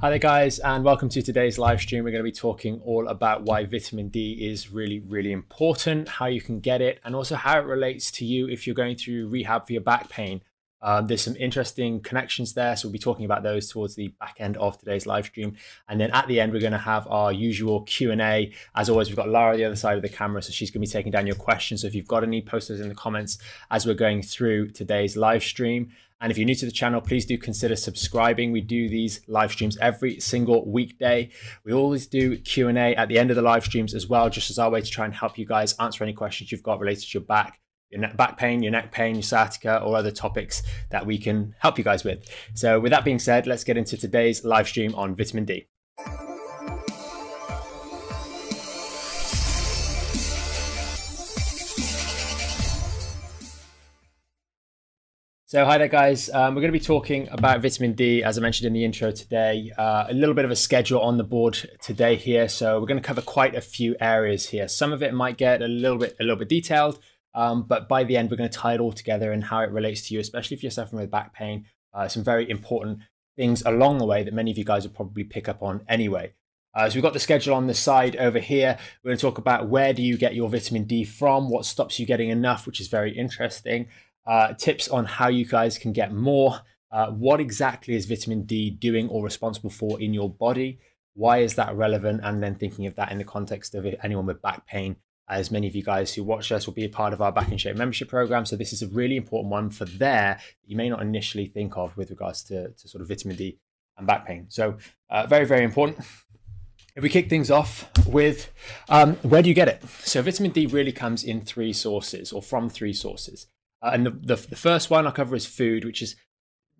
Hi there, guys, and welcome to today's live stream. We're going to be talking all about why vitamin D is really, really important, how you can get it, and also how it relates to you if you're going through rehab for your back pain. Um, there's some interesting connections there, so we'll be talking about those towards the back end of today's live stream. And then at the end, we're going to have our usual Q and A. As always, we've got Lara the other side of the camera, so she's going to be taking down your questions. So if you've got any, post those in the comments as we're going through today's live stream. And if you're new to the channel, please do consider subscribing. We do these live streams every single weekday. We always do Q&A at the end of the live streams as well, just as our way to try and help you guys answer any questions you've got related to your back, your back pain, your neck pain, your sciatica, or other topics that we can help you guys with. So with that being said, let's get into today's live stream on vitamin D. So, hi there, guys. Um, we're going to be talking about vitamin D, as I mentioned in the intro today. Uh, a little bit of a schedule on the board today here. So, we're going to cover quite a few areas here. Some of it might get a little bit, a little bit detailed, um, but by the end, we're going to tie it all together and how it relates to you, especially if you're suffering with back pain. Uh, some very important things along the way that many of you guys will probably pick up on anyway. Uh, so we've got the schedule on the side over here. We're going to talk about where do you get your vitamin D from, what stops you getting enough, which is very interesting uh, tips on how you guys can get more. Uh, what exactly is vitamin D doing or responsible for in your body? Why is that relevant? And then thinking of that in the context of anyone with back pain, as many of you guys who watch us will be a part of our Back in Shape membership program. So this is a really important one for there you may not initially think of with regards to, to sort of vitamin D and back pain. So uh, very, very important. If we kick things off with um, where do you get it? So vitamin D really comes in three sources or from three sources. Uh, and the, the, the first one I'll cover is food, which is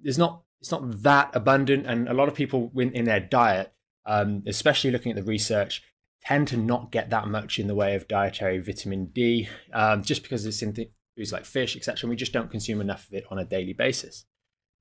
there's not it's not that abundant, and a lot of people in, in their diet, um, especially looking at the research, tend to not get that much in the way of dietary vitamin D, um, just because it's in th- foods like fish, etc. We just don't consume enough of it on a daily basis.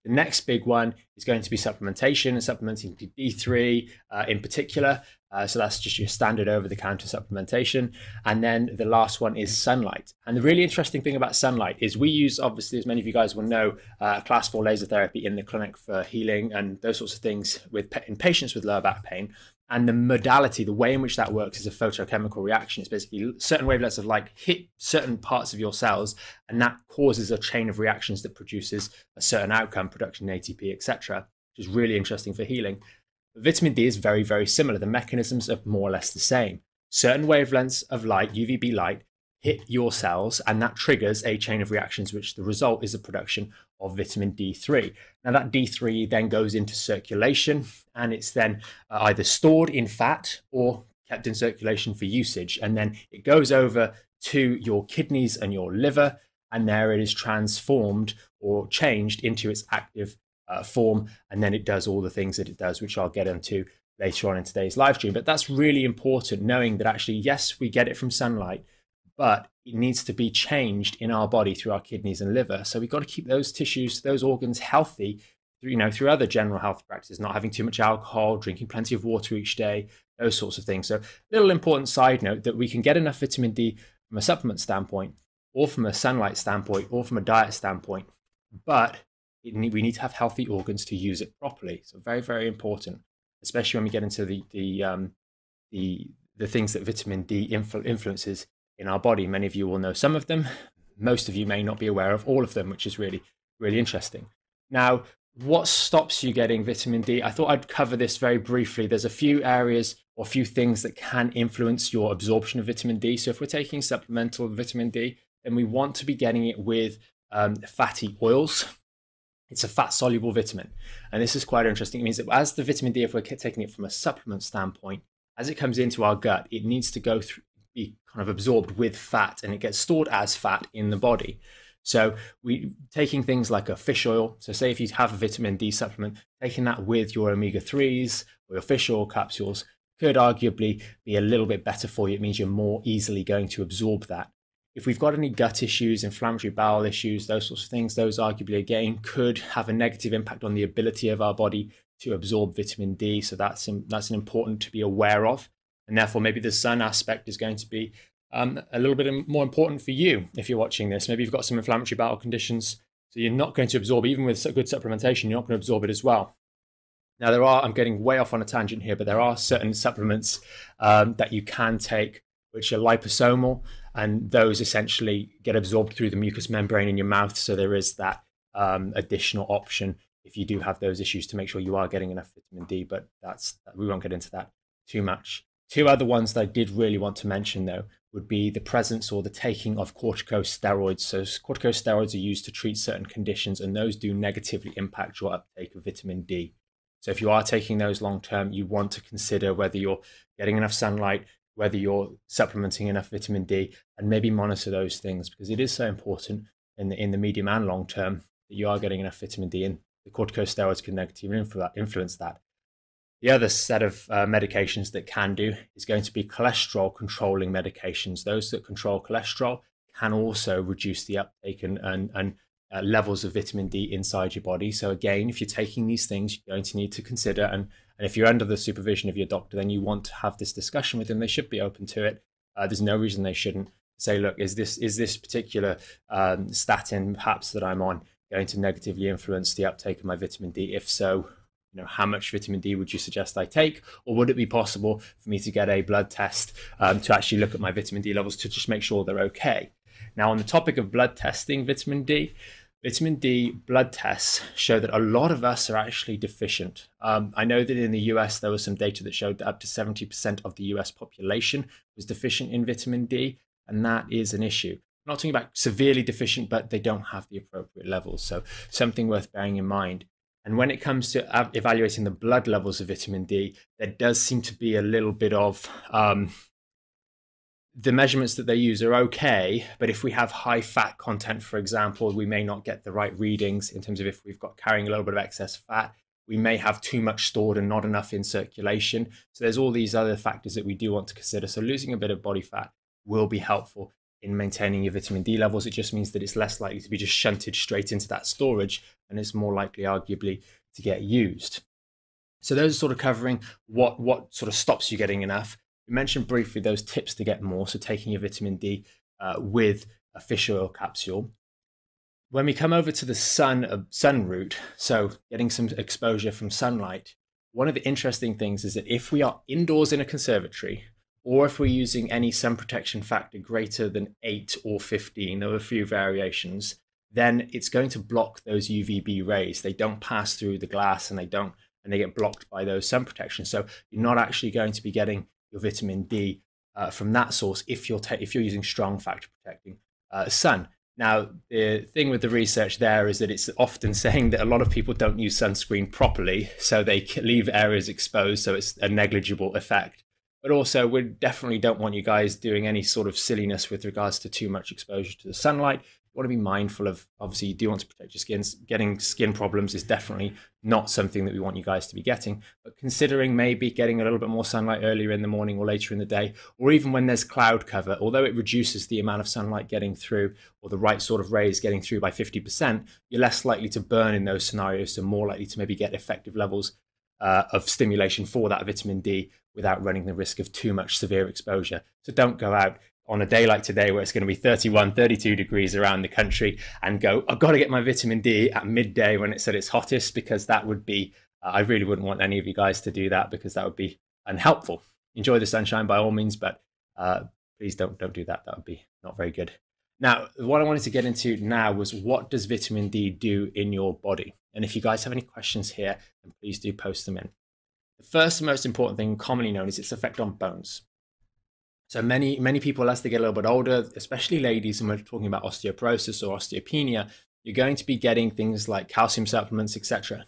The next big one is going to be supplementation and supplementing D3 uh, in particular. Uh, so that's just your standard over the counter supplementation. And then the last one is sunlight. And the really interesting thing about sunlight is we use, obviously, as many of you guys will know, uh, class four laser therapy in the clinic for healing and those sorts of things with in patients with lower back pain. And the modality, the way in which that works is a photochemical reaction. It's basically certain wavelengths of light hit certain parts of your cells, and that causes a chain of reactions that produces a certain outcome, production ATP, etc., which is really interesting for healing. Vitamin D is very, very similar. The mechanisms are more or less the same. Certain wavelengths of light, UVB light, hit your cells, and that triggers a chain of reactions, which the result is the production of vitamin D3. Now, that D3 then goes into circulation and it's then uh, either stored in fat or kept in circulation for usage. And then it goes over to your kidneys and your liver, and there it is transformed or changed into its active uh, form, and then it does all the things that it does, which I'll get into later on in today's live stream. But that's really important, knowing that actually, yes, we get it from sunlight, but it needs to be changed in our body through our kidneys and liver. So we've got to keep those tissues, those organs healthy through, you know, through other general health practices, not having too much alcohol, drinking plenty of water each day, those sorts of things. So little important side note that we can get enough vitamin D from a supplement standpoint, or from a sunlight standpoint, or from a diet standpoint, but we need to have healthy organs to use it properly. So very, very important, especially when we get into the the um, the the things that vitamin D influ- influences in our body. Many of you will know some of them. Most of you may not be aware of all of them, which is really, really interesting. Now, what stops you getting vitamin D? I thought I'd cover this very briefly. There's a few areas or a few things that can influence your absorption of vitamin D. So if we're taking supplemental vitamin D, then we want to be getting it with um, fatty oils. It's a fat soluble vitamin. And this is quite interesting. It means that as the vitamin D, if we're taking it from a supplement standpoint, as it comes into our gut, it needs to go through, be kind of absorbed with fat and it gets stored as fat in the body. So we taking things like a fish oil. So say if you have a vitamin D supplement, taking that with your omega 3s or your fish oil capsules could arguably be a little bit better for you. It means you're more easily going to absorb that. If we've got any gut issues, inflammatory bowel issues, those sorts of things, those arguably again could have a negative impact on the ability of our body to absorb vitamin D. So that's that's an important to be aware of, and therefore maybe the sun aspect is going to be um, a little bit more important for you if you're watching this. Maybe you've got some inflammatory bowel conditions, so you're not going to absorb even with good supplementation. You're not going to absorb it as well. Now, there are, I'm getting way off on a tangent here, but there are certain supplements um, that you can take which are liposomal, and those essentially get absorbed through the mucous membrane in your mouth. So there is that um, additional option if you do have those issues to make sure you are getting enough vitamin D. But that's we won't get into that too much. Two other ones that I did really want to mention though would be the presence or the taking of corticosteroids. So corticosteroids are used to treat certain conditions, and those do negatively impact your uptake of vitamin D. So if you are taking those long term, you want to consider whether you're getting enough sunlight, whether you're supplementing enough vitamin D, and maybe monitor those things because it is so important in the in the medium and long term that you are getting enough vitamin D, and the corticosteroids can negatively influence that. The other set of uh, medications that can do is going to be cholesterol controlling medications. Those that control cholesterol can also reduce the uptake and, and, and uh, levels of vitamin D inside your body. So again, if you're taking these things, you're going to need to consider, and, and if you're under the supervision of your doctor, then you want to have this discussion with them. They should be open to it. Uh, there's no reason they shouldn't say, look, is this is this particular um, statin perhaps that I'm on going to negatively influence the uptake of my vitamin D? If so, you know, how much vitamin D would you suggest I take, or would it be possible for me to get a blood test um, to actually look at my vitamin D levels to just make sure they're okay? Now, on the topic of blood testing vitamin D, vitamin D blood tests show that a lot of us are actually deficient. Um, I know that in the US, there was some data that showed that up to 70% of the US population was deficient in vitamin D, and that is an issue. I'm not talking about severely deficient, but they don't have the appropriate levels. So, something worth bearing in mind. And when it comes to evaluating the blood levels of vitamin D, there does seem to be a little bit of um, the measurements that they use are okay, but if we have high fat content, for example, we may not get the right readings in terms of if we've got carrying a little bit of excess fat. We may have too much stored and not enough in circulation. So there's all these other factors that we do want to consider. So losing a bit of body fat will be helpful in maintaining your vitamin D levels. It just means that it's less likely to be just shunted straight into that storage and it's more likely, arguably, to get used. So those are sort of covering what what sort of stops you getting enough we mentioned briefly those tips to get more, so taking your vitamin D uh, with a fish oil capsule. When we come over to the sun uh, sun route, so getting some exposure from sunlight, one of the interesting things is that if we are indoors in a conservatory, or if we're using any sun protection factor greater than 8 or 15, there are a few variations, then it's going to block those UVB rays. They don't pass through the glass and they don't and they get blocked by those sun protection. So you're not actually going to be getting your vitamin D uh, from that source if you're if you're using strong factor protecting uh, sun. Now, the thing with the research there is that it's often saying that a lot of people don't use sunscreen properly, so they leave areas exposed, so it's a negligible effect. But also, we definitely don't want you guys doing any sort of silliness with regards to too much exposure to the sunlight want to be mindful of obviously you do want to protect your skin getting skin problems is definitely not something that we want you guys to be getting but considering maybe getting a little bit more sunlight earlier in the morning or later in the day or even when there's cloud cover although it reduces the amount of sunlight getting through or the right sort of rays getting through by 50% you're less likely to burn in those scenarios so more likely to maybe get effective levels uh, of stimulation for that vitamin D without running the risk of too much severe exposure. So don't go out on a day like today where it's going to be 31 32 degrees around the country and go i've got to get my vitamin d at midday when it's at its hottest because that would be uh, i really wouldn't want any of you guys to do that because that would be unhelpful. Enjoy the sunshine by all means but uh, please don't don't do that. That would be not very good. Now what i wanted to get into now was what does vitamin d do in your body? And if you guys have any questions here then please do post them in. The first most important thing commonly known is its effect on bones so many many people as they get a little bit older, especially ladies, and we're talking about osteoporosis or osteopenia, you're going to be getting things like calcium supplements, etc.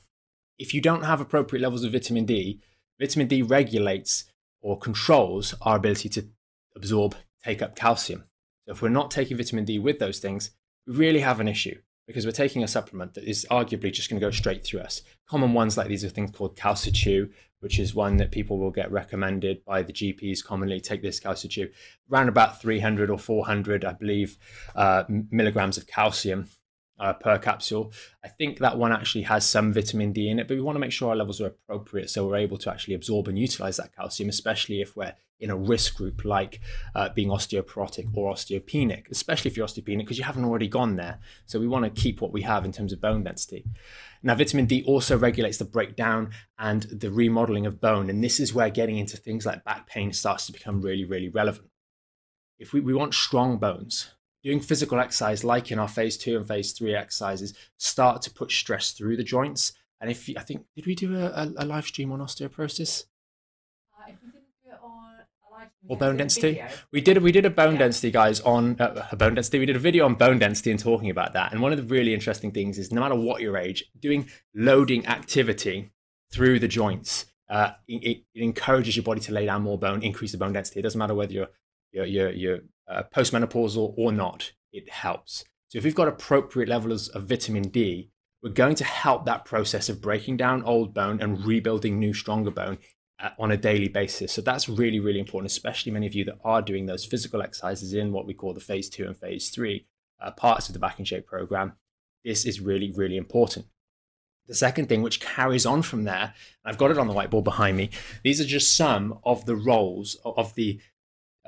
If you don't have appropriate levels of vitamin D, vitamin D regulates or controls our ability to absorb, take up calcium. So if we're not taking vitamin D with those things, we really have an issue because we're taking a supplement that is arguably just going to go straight through us. Common ones like these are things called Calci-Chew, which is one that people will get recommended by the GPs commonly. Take this Calci-Chew, around about 300 or 400, I believe, uh, milligrams of calcium. Uh, per capsule. I think that one actually has some vitamin D in it, but we want to make sure our levels are appropriate so we're able to actually absorb and utilize that calcium, especially if we're in a risk group like uh, being osteoporotic or osteopenic, especially if you're osteopenic because you haven't already gone there. So we want to keep what we have in terms of bone density. Now, vitamin D also regulates the breakdown and the remodeling of bone. And this is where getting into things like back pain starts to become really, really relevant. If we, we want strong bones, doing physical exercise, like in our phase two and phase three exercises, start to put stress through the joints. And if I think, did we do a, a live stream on osteoporosis? Uh, or bone density. We did we did a bone yeah. density, guys, on uh, a bone density. We did a video on bone density and talking about that. And one of the really interesting things is, no matter what your age, doing loading activity through the joints, uh, it, it, encourages your body to lay down more bone, increase the bone density. It doesn't matter whether you're you're you're, you're uh, postmenopausal or not. It helps. So if we've got appropriate levels of vitamin D, we're going to help that process of breaking down old bone and rebuilding new, stronger bone uh, on a daily basis. So that's really, really important, especially many of you that are doing those physical exercises in what we call the phase two and phase three uh, parts of the Back in Shape program. This is really, really important. The second thing, which carries on from there, I've got it on the whiteboard behind me. These are just some of the roles of the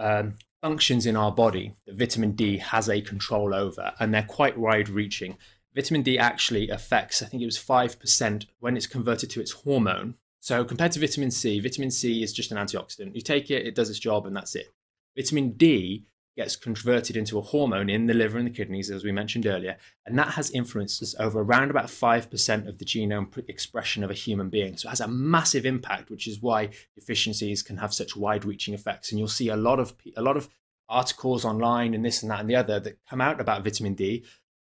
um, functions in our body that vitamin D has a control over, and they're quite wide reaching. Vitamin D actually affects, I think it was 5% when it's converted to its hormone, so compared to vitamin C, vitamin C is just an antioxidant. You take it, it does its job, and that's it. Vitamin D gets converted into a hormone in the liver and the kidneys, as we mentioned earlier, and that has influences over around about 5% of the genome expression of a human being. So it has a massive impact, which is why deficiencies can have such wide-reaching effects. And you'll see a lot of a lot of articles online and this and that and the other that come out about vitamin D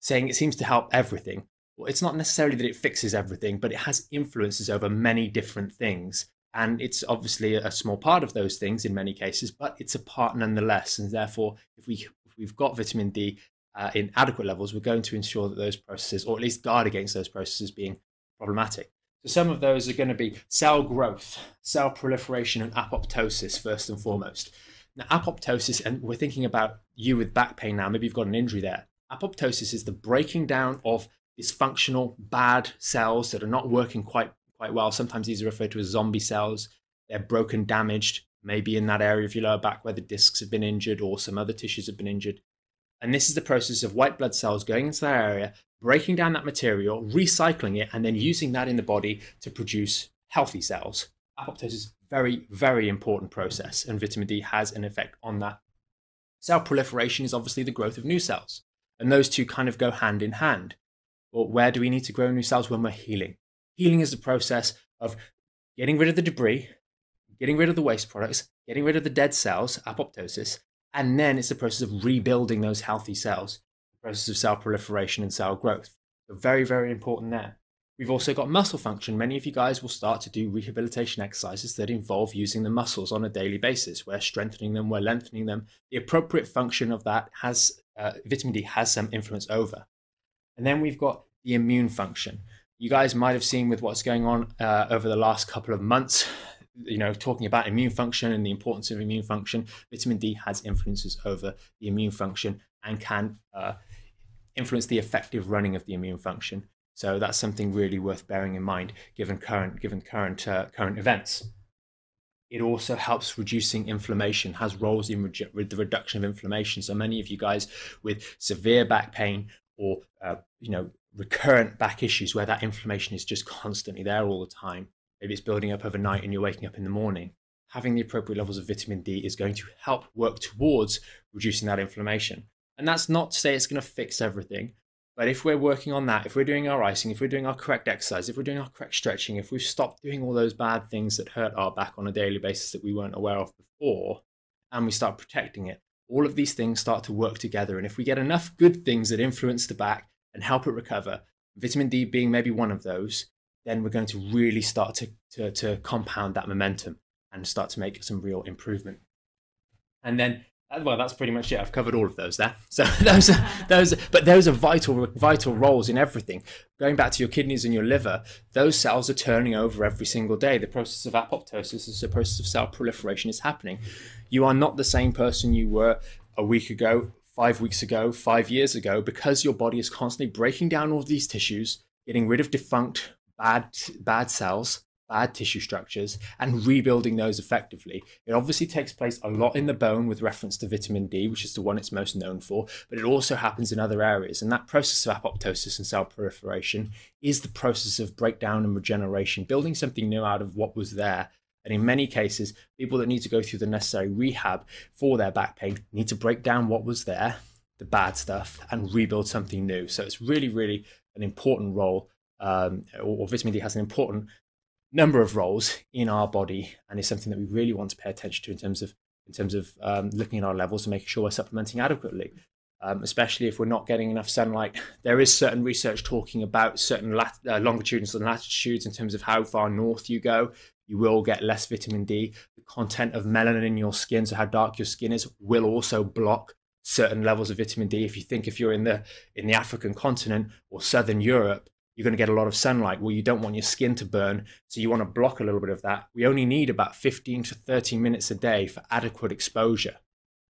saying it seems to help everything well, it's not necessarily that it fixes everything, but it has influences over many different things. And it's obviously a small part of those things in many cases, but it's a part nonetheless. And therefore, if, we, if we've got vitamin D uh, in adequate levels, we're going to ensure that those processes, or at least guard against those processes being problematic. So some of those are going to be cell growth, cell proliferation, and apoptosis, first and foremost. Now, apoptosis, and we're thinking about you with back pain now, maybe you've got an injury there. Apoptosis is the breaking down of dysfunctional, bad cells that are not working quite quite well. Sometimes these are referred to as zombie cells. They're broken, damaged, maybe in that area of your lower back where the discs have been injured or some other tissues have been injured. And this is the process of white blood cells going into that area, breaking down that material, recycling it, and then using that in the body to produce healthy cells. Apoptosis is a very, very important process, and vitamin D has an effect on that. Cell proliferation is obviously the growth of new cells, and those two kind of go hand in hand. Well, where do we need to grow new cells when we're healing? Healing is the process of getting rid of the debris, getting rid of the waste products, getting rid of the dead cells, apoptosis, and then it's the process of rebuilding those healthy cells, the process of cell proliferation and cell growth. So very, very important there. We've also got muscle function. Many of you guys will start to do rehabilitation exercises that involve using the muscles on a daily basis. We're strengthening them, we're lengthening them. The appropriate function of that has uh, vitamin D has some influence over. And then we've got the immune function. You guys might have seen with what's going on uh, over the last couple of months, you know, talking about immune function and the importance of immune function. Vitamin D has influences over the immune function and can uh, influence the effective running of the immune function. So that's something really worth bearing in mind given current given current uh, current events. It also helps reducing inflammation, has roles in re- the reduction of inflammation. So many of you guys with severe back pain or uh, you know recurrent back issues where that inflammation is just constantly there all the time. Maybe it's building up overnight and you're waking up in the morning. Having the appropriate levels of vitamin d is going to help work towards reducing that inflammation. And that's not to say it's going to fix everything but if we're working on that if we're doing our icing if we're doing our correct exercise if we're doing our correct stretching if we've stopped doing all those bad things that hurt our back on a daily basis that we weren't aware of before and we start protecting it all of these things start to work together. And if we get enough good things that influence the back and help it recover, vitamin D being maybe one of those, then we're going to really start to, to, to compound that momentum and start to make some real improvement. And then uh, well, that's pretty much it. I've covered all of those there. So those, are, those, but those are vital, vital roles in everything. Going back to your kidneys and your liver, those cells are turning over every single day. The process of apoptosis is the process of cell proliferation is happening. You are not the same person you were a week ago, five weeks ago, five years ago, because your body is constantly breaking down all these tissues, getting rid of defunct bad bad cells, bad tissue structures, and rebuilding those effectively. It obviously takes place a lot in the bone with reference to vitamin D, which is the one it's most known for, but it also happens in other areas. And that process of apoptosis and cell proliferation is the process of breakdown and regeneration, building something new out of what was there. And in many cases, people that need to go through the necessary rehab for their back pain need to break down what was there, the bad stuff, and rebuild something new. So it's really, really an important role um, or, vitamin D has an important number of roles in our body and is something that we really want to pay attention to in terms of in terms of um, looking at our levels and making sure we're supplementing adequately. Um, especially if we're not getting enough sunlight. There is certain research talking about certain lat- uh, longitudes and latitudes in terms of how far north you go. You will get less vitamin D. The content of melanin in your skin, so how dark your skin is, will also block certain levels of vitamin D. If you think if you're in the in the African continent or southern Europe, you're going to get a lot of sunlight. Well, you don't want your skin to burn, so you want to block a little bit of that. We only need about 15 to 30 minutes a day for adequate exposure.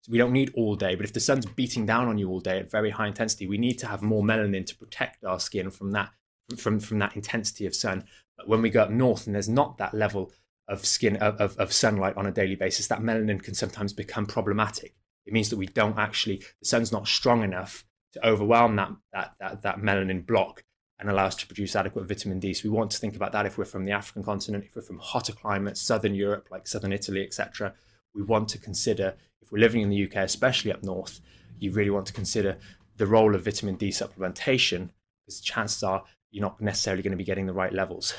So we don't need all day, but if the sun's beating down on you all day at very high intensity, we need to have more melanin to protect our skin from that from, from that intensity of sun. When we go up north and there's not that level of skin of, of, of sunlight on a daily basis, that melanin can sometimes become problematic. It means that we don't actually the sun's not strong enough to overwhelm that that that, that melanin block and allow us to produce adequate vitamin D. So we want to think about that if we're from the African continent, if we're from hotter climates, southern Europe, like southern Italy, etc. We want to consider, if we're living in the UK, especially up north, you really want to consider the role of vitamin D supplementation, because chances are you're not necessarily going to be getting the right levels.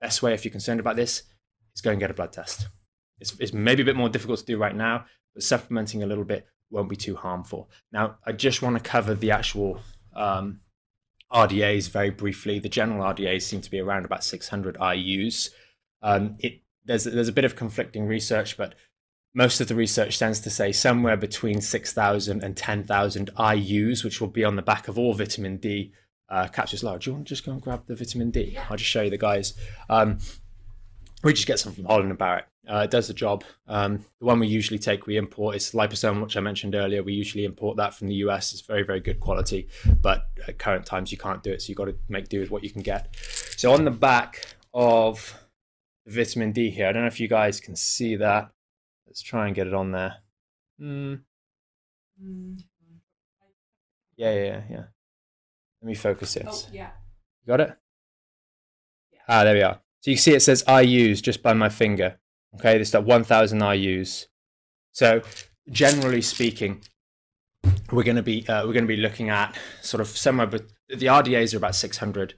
Best way, if you're concerned about this, is go and get a blood test. It's, it's maybe a bit more difficult to do right now, but supplementing a little bit won't be too harmful. Now, I just want to cover the actual um, RDAs very briefly. The general RDAs seem to be around about 600 IUs. Um, it there's there's a bit of conflicting research, but most of the research tends to say somewhere between 6,000 and 10,000 IUs, which will be on the back of all vitamin D uh, capsules. Laura, do you want to just go and grab the vitamin D? I'll just show you the guys. Um, we just get some from Holland and Barrett. Uh, it does the job. Um, the one we usually take, we import is liposome, which I mentioned earlier. We usually import that from the US. It's very, very good quality, but at current times you can't do it, so you've got to make do with what you can get. So on the back of the vitamin D here, I don't know if you guys can see that. Let's try and get it on there. Mm. Yeah, yeah, yeah. Let me focus it. Oh, yeah. You got it? Yeah. Ah, there we are. So you see it says IUs just by my finger. Okay, this is at 1000 IUs. So generally speaking, we're going to be uh, we're going to be looking at sort of somewhere, but the RDAs are about 600.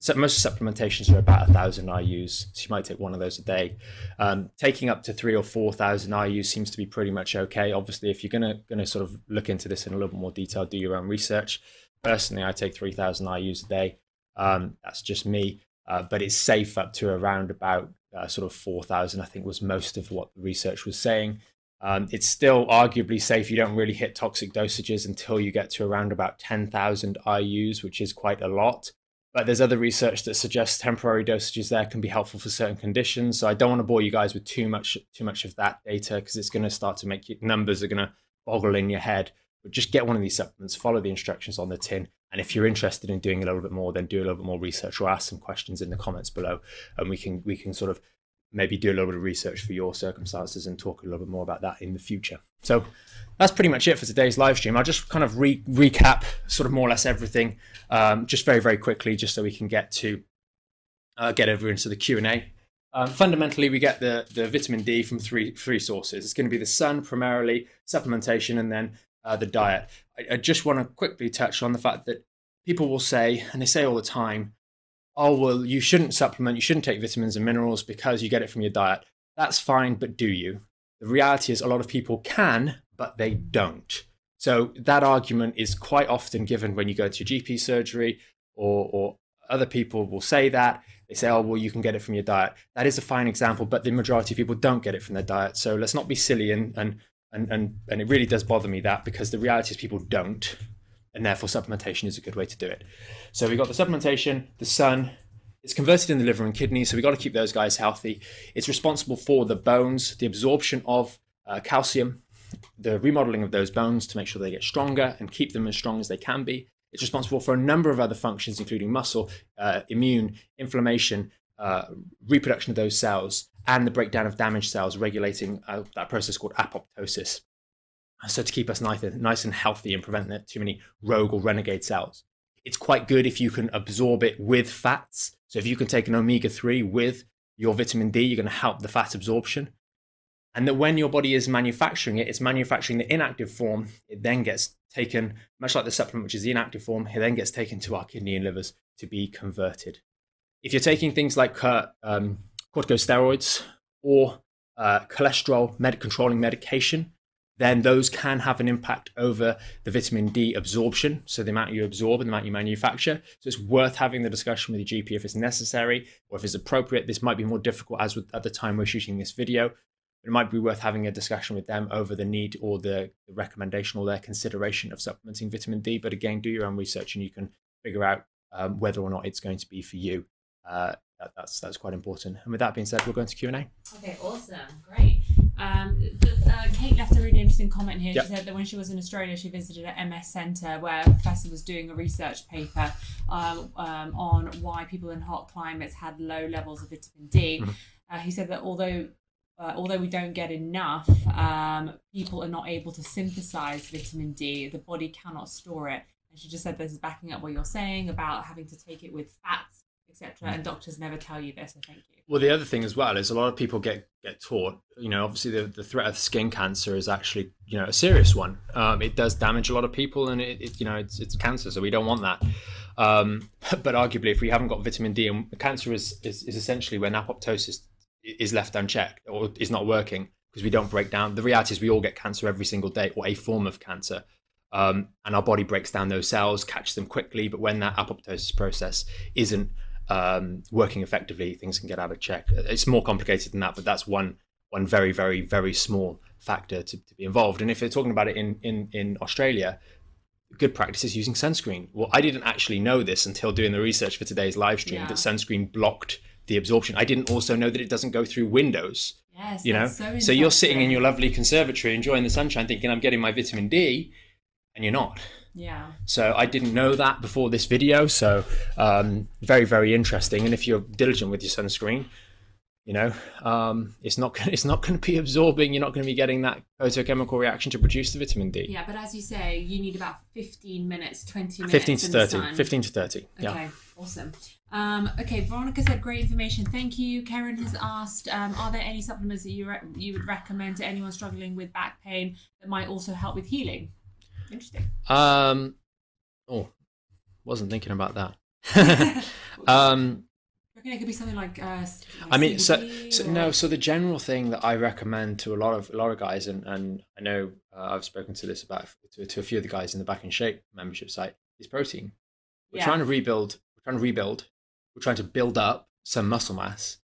So most supplementations are about 1,000 IUs, so you might take one of those a day. Um, taking up to three or 4,000 IUs seems to be pretty much okay. Obviously, if you're going to going to sort of look into this in a little bit more detail, do your own research. Personally, I take 3,000 IUs a day. Um, that's just me, uh, but it's safe up to around about uh, sort of 4,000, I think was most of what the research was saying. Um, it's still arguably safe. You don't really hit toxic dosages until you get to around about 10,000 IUs, which is quite a lot. But there's other research that suggests temporary dosages there can be helpful for certain conditions. So I don't want to bore you guys with too much too much of that data because it's going to start to make your numbers are going to boggle in your head. But just get one of these supplements, follow the instructions on the tin, and if you're interested in doing a little bit more, then do a little bit more research or ask some questions in the comments below, and we can we can sort of maybe do a little bit of research for your circumstances and talk a little bit more about that in the future. So that's pretty much it for today's live stream. I'll just kind of re- recap sort of more or less everything, um, just very very quickly, just so we can get to uh, get over into the Q and A. Um, fundamentally, we get the, the vitamin D from three three sources. It's going to be the sun primarily, supplementation, and then uh, the diet. I, I just want to quickly touch on the fact that people will say, and they say all the time, oh, well, you shouldn't supplement, you shouldn't take vitamins and minerals because you get it from your diet. That's fine, but do you? The reality is, a lot of people can, but they don't. So that argument is quite often given when you go to your GP surgery, or, or other people will say that. They say, oh, well, you can get it from your diet. That is a fine example, but the majority of people don't get it from their diet. So let's not be silly and, and and and and it really does bother me that because the reality is people don't, and therefore supplementation is a good way to do it. So we got the supplementation, the sun. It's converted in the liver and kidney, so we got to keep those guys healthy. It's responsible for the bones, the absorption of uh, calcium, the remodeling of those bones to make sure they get stronger and keep them as strong as they can be. It's responsible for a number of other functions, including muscle, uh, immune, inflammation, uh, reproduction of those cells, and the breakdown of damaged cells, regulating uh, that process called apoptosis. So to keep us nice, nice and healthy and prevent too many rogue or renegade cells. It's quite good if you can absorb it with fats. So if you can take an omega 3 with your vitamin D, you're going to help the fat absorption. And that when your body is manufacturing it, it's manufacturing the inactive form. It then gets taken, much like the supplement, which is the inactive form, it then gets taken to our kidney and livers to be converted. If you're taking things like uh, um, corticosteroids or uh, cholesterol med- controlling medication, then those can have an impact over the vitamin D absorption. So the amount you absorb and the amount you manufacture. So it's worth having the discussion with your GP if it's necessary or if it's appropriate. This might be more difficult as with, at the time we're shooting this video. It might be worth having a discussion with them over the need or the, recommendation or their consideration of supplementing vitamin D. But again, do your own research and you can figure out um, whether or not it's going to be for you. Uh, that, that's that's quite important. And with that being said, we'll go into Q and A. Okay, awesome, great. Um, uh, Kate left a really interesting comment here. Yep. She said that when she was in Australia, she visited an MS centre where a professor was doing a research paper um, um, on why people in hot climates had low levels of vitamin D. Mm-hmm. Uh, he said that although uh, although we don't get enough, um, people are not able to synthesize vitamin D. The body cannot store it. And she just said this is backing up what you're saying about having to take it with fats etc. And doctors never tell you this. So thank you. Well, the other thing as well is a lot of people get get taught. You know, obviously the, the threat of skin cancer is actually you know a serious one. Um, it does damage a lot of people, and it, it, you know it's it's cancer, so we don't want that. Um, but arguably, if we haven't got vitamin D, and cancer is, is is essentially when apoptosis is left unchecked or is not working because we don't break down. The reality is we all get cancer every single day or a form of cancer. Um, and our body breaks down those cells, catches them quickly. But when that apoptosis process isn't um, working effectively, things can get out of check. It's more complicated than that, but that's one one very, very, very small factor to, to be involved. And if you're talking about it in, in, in Australia, good practice is using sunscreen. Well, I didn't actually know this until doing the research for today's live stream yeah. that sunscreen blocked the absorption. I didn't also know that it doesn't go through windows. Yes, you know, so, so, you're sitting in your lovely conservatory enjoying the sunshine, thinking I'm getting my vitamin D, and you're not. Yeah. So I didn't know that before this video. So um, very, very interesting. And if you're diligent with your sunscreen, you know, um, it's not it's not going to be absorbing. You're not going to be getting that photochemical reaction to produce the vitamin D. Yeah, but as you say, you need about 15 minutes, 20 minutes. 15 to 30. 15 to 30. Okay, yeah. awesome. Um, okay, Veronica said great information. Thank you. Karen has asked, um, are there any supplements that you re- you would recommend to anyone struggling with back pain that might also help with healing? Interesting. Um, oh, wasn't thinking about that. um, it could be something like. Uh, like I mean, so, so, no. So the general thing that I recommend to a lot of a lot of guys, and and I know uh, I've spoken to this about to, to, a few of the guys in the Back in Shape membership site is protein. We're yeah. trying to rebuild. We're trying to rebuild. We're trying to build up some muscle mass,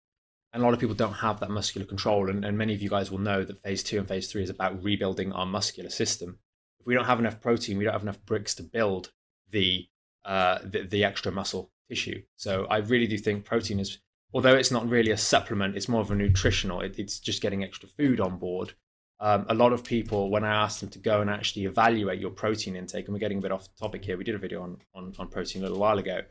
and a lot of people don't have that muscular control. And, and many of you guys will know that phase two and phase three is about rebuilding our muscular system if we don't have enough protein, we don't have enough bricks to build the uh, the, the extra muscle tissue. So I really do think protein is, although it's not really a supplement, it's more of a nutritional. It, it's just getting extra food on board. Um, a lot of people, when I ask them to go and actually evaluate your protein intake, and we're getting a bit off topic here, we did a video on, on, on protein a little while ago.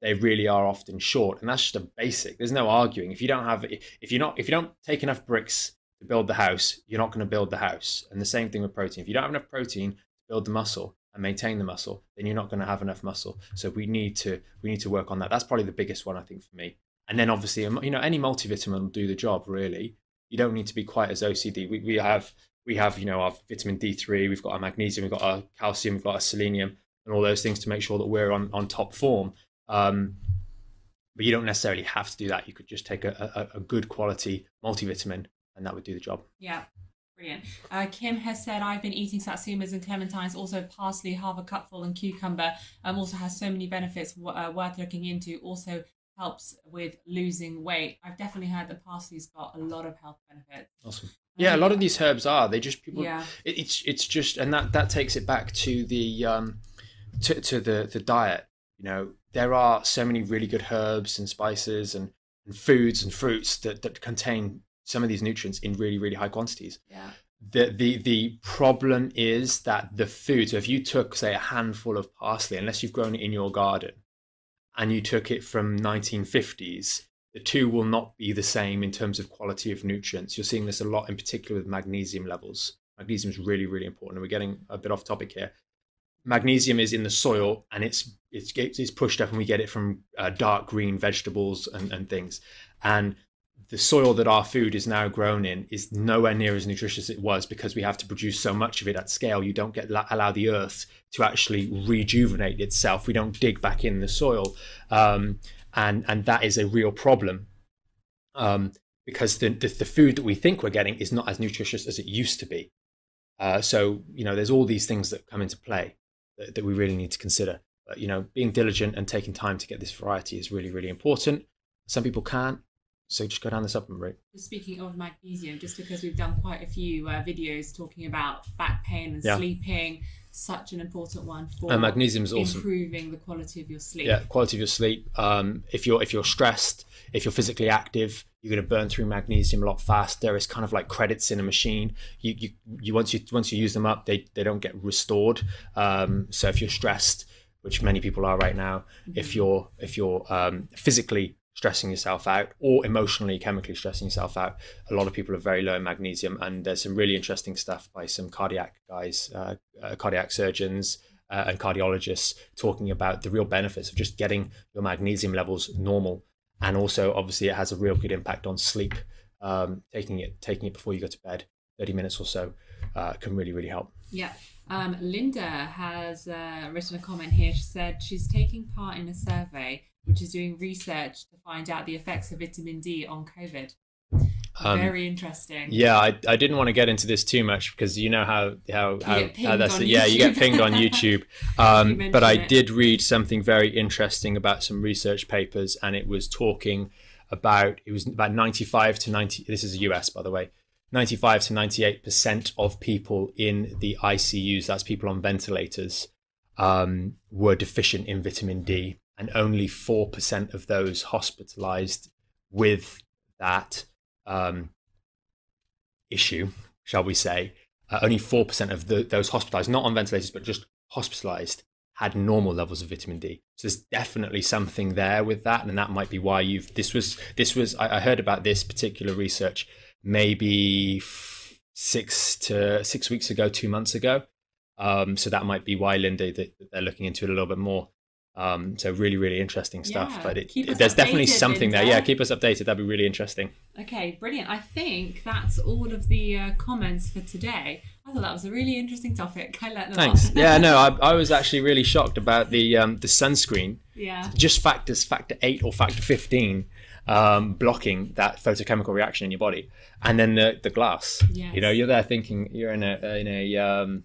They really are often short, and that's just a basic. There's no arguing. If you don't have, if you're not, if you don't take enough bricks to build the house, you're not going to build the house. And the same thing with protein. If you don't have enough protein to build the muscle and maintain the muscle, then you're not going to have enough muscle. So we need to we need to work on that. That's probably the biggest one I think for me. And then obviously, you know, any multivitamin will do the job. Really, you don't need to be quite as OCD. We we have we have you know our vitamin D3, we've got our magnesium, we've got our calcium, we've got our selenium, and all those things to make sure that we're on on top form. Um, but you don't necessarily have to do that. You could just take a, a, a good quality multivitamin and that would do the job. Yeah. Brilliant. Uh, Kim has said, I've been eating satsumas and clementines, also parsley, half a cupful, and cucumber. Um, also has so many benefits uh, worth looking into. Also helps with losing weight. I've definitely heard that parsley's got a lot of health benefits. Awesome. Yeah, a lot of these herbs are. They just people. Yeah. It, it's it's just, and that that takes it back to the um, to to the the diet. You know, there are so many really good herbs and spices and, and foods and fruits that that contain some of these nutrients in really really high quantities yeah the, the the problem is that the food. So if you took, say, a handful of parsley, unless you've grown it in your garden, and you took it from 1950s, the two will not be the same in terms of quality of nutrients. You're seeing this a lot, in particular with magnesium levels. Magnesium is really, really important. And we're getting a bit off topic here. Magnesium is in the soil, and it's it's it's pushed up, and we get it from uh, dark green vegetables and, and things. And the soil that our food is now grown in is nowhere near as nutritious as it was because we have to produce so much of it at scale. You don't get allow the earth to actually rejuvenate itself. We don't dig back in the soil, um, and and that is a real problem um, because the, the, the food that we think we're getting is not as nutritious as it used to be. Uh, so you know, there's all these things that come into play that, that we really need to consider. But you know, being diligent and taking time to get this variety is really really important. Some people can't so just go down the supplement route. Speaking of magnesium, just because we've done quite a few uh, videos talking about back pain and yeah. sleeping, such an important one for and magnesium is awesome. improving the quality of your sleep. Yeah, quality of your sleep. Um, if you're if you're stressed, if you're physically active, you're going to burn through magnesium a lot faster. It's kind of like credits in a machine. You you, you once you once you use them up, they they don't get restored. Um, so if you're stressed, which many people are right now, mm-hmm. if you're if you're um, physically stressing yourself out or emotionally chemically stressing yourself out. A lot of people are very low in magnesium and there's some really interesting stuff by some cardiac guys uh, uh, cardiac surgeons uh, and cardiologists talking about the real benefits of just getting your magnesium levels normal. And also obviously it has a real good impact on sleep. Um, taking it taking it before you go to bed 30 minutes or so uh, can really really help. Yeah. Um, linda has uh, written a comment here. She said she's taking part in a survey which is doing research to find out the effects of vitamin D on COVID. Um, Very interesting. Yeah, I, I didn't want to get into this too much because you know how how how, how that's yeah you get pinged on YouTube. Um, but I it. did read something very interesting about some research papers, and it was talking about it was about ninety five to ninety. This is the US, by the way. 95 to 98% of people in the ICUs, that's people on ventilators, um, were deficient in vitamin D and only 4% of those hospitalized with that um, issue, shall we say, uh, only 4% of the, those hospitalized, not on ventilators, but just hospitalized, had normal levels of vitamin D. So there's definitely something there with that, and that might be why you've. This was this was I, I heard about this particular research maybe f- six to six weeks ago, two months ago. Um, so that might be why Linda that they're looking into it a little bit more. Um, so really, really interesting stuff. Yeah, but it, it, there's definitely something there. Yeah, keep us updated. That'd be really interesting. Okay, brilliant. I think that's all of the uh, comments for today. I thought that was a really interesting topic. I learned a Thanks. lot. yeah, no, I, I, was actually really shocked about the um, the sunscreen. Yeah. Just factors factor eight or factor fifteen um, blocking that photochemical reaction in your body, and then the the glass. Yes. You know, you're there thinking you're in a in a um,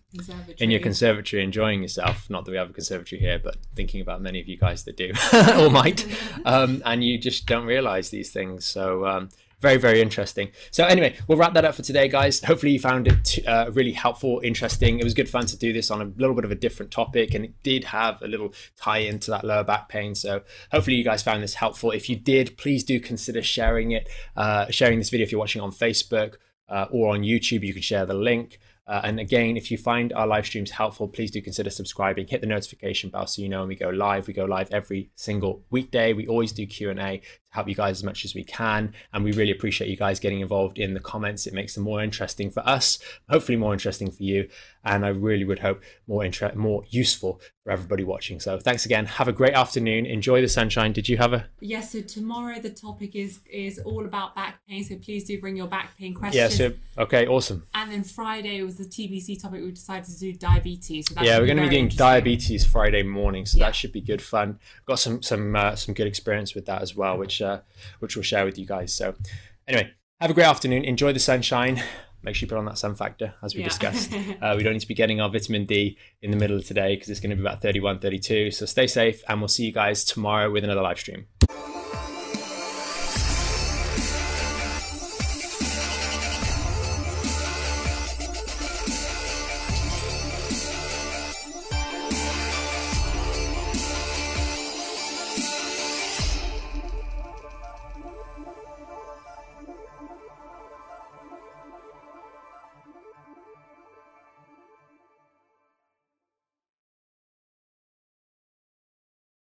in your conservatory enjoying yourself. Not that we have a conservatory here, but thinking about many of you guys that do or might, um, and you just don't realize these things. So um, very very interesting. So anyway we'll wrap that up for today guys. Hopefully you found it uh, really helpful interesting. It was good fun to do this on a little bit of a different topic and it did have a little tie into that lower back pain. So hopefully you guys found this helpful. If you did please do consider sharing it uh, sharing this video if you're watching on facebook uh, or on youtube. You can share the link. Uh, and again, if you find our live streams helpful, please do consider subscribing. Hit the notification bell so you know when we go live. We go live every single weekday. We always do Q and A help you guys as much as we can, and we really appreciate you guys getting involved in the comments. It makes them more interesting for us, hopefully more interesting for you, and I really would hope more inter- more useful for everybody watching. So thanks again. Have a great afternoon. Enjoy the sunshine. Did you have a? Yes. So tomorrow the topic is is all about back pain. So please do bring your back pain questions. Yeah. So okay. Awesome. And then Friday was the TBC topic. We decided to do diabetes. So yeah, we're going to be doing diabetes Friday morning, so yeah. that should be good fun. Got some some uh, some good experience with that as well, which uh, which we'll share with you guys. So anyway, have a great afternoon. Enjoy the sunshine make sure you put on that sun factor as we yeah. discussed. Uh, we don't need to be getting our vitamin D in the middle of today because it's going to be about 31, 32. So stay safe and we'll see you guys tomorrow with another live stream.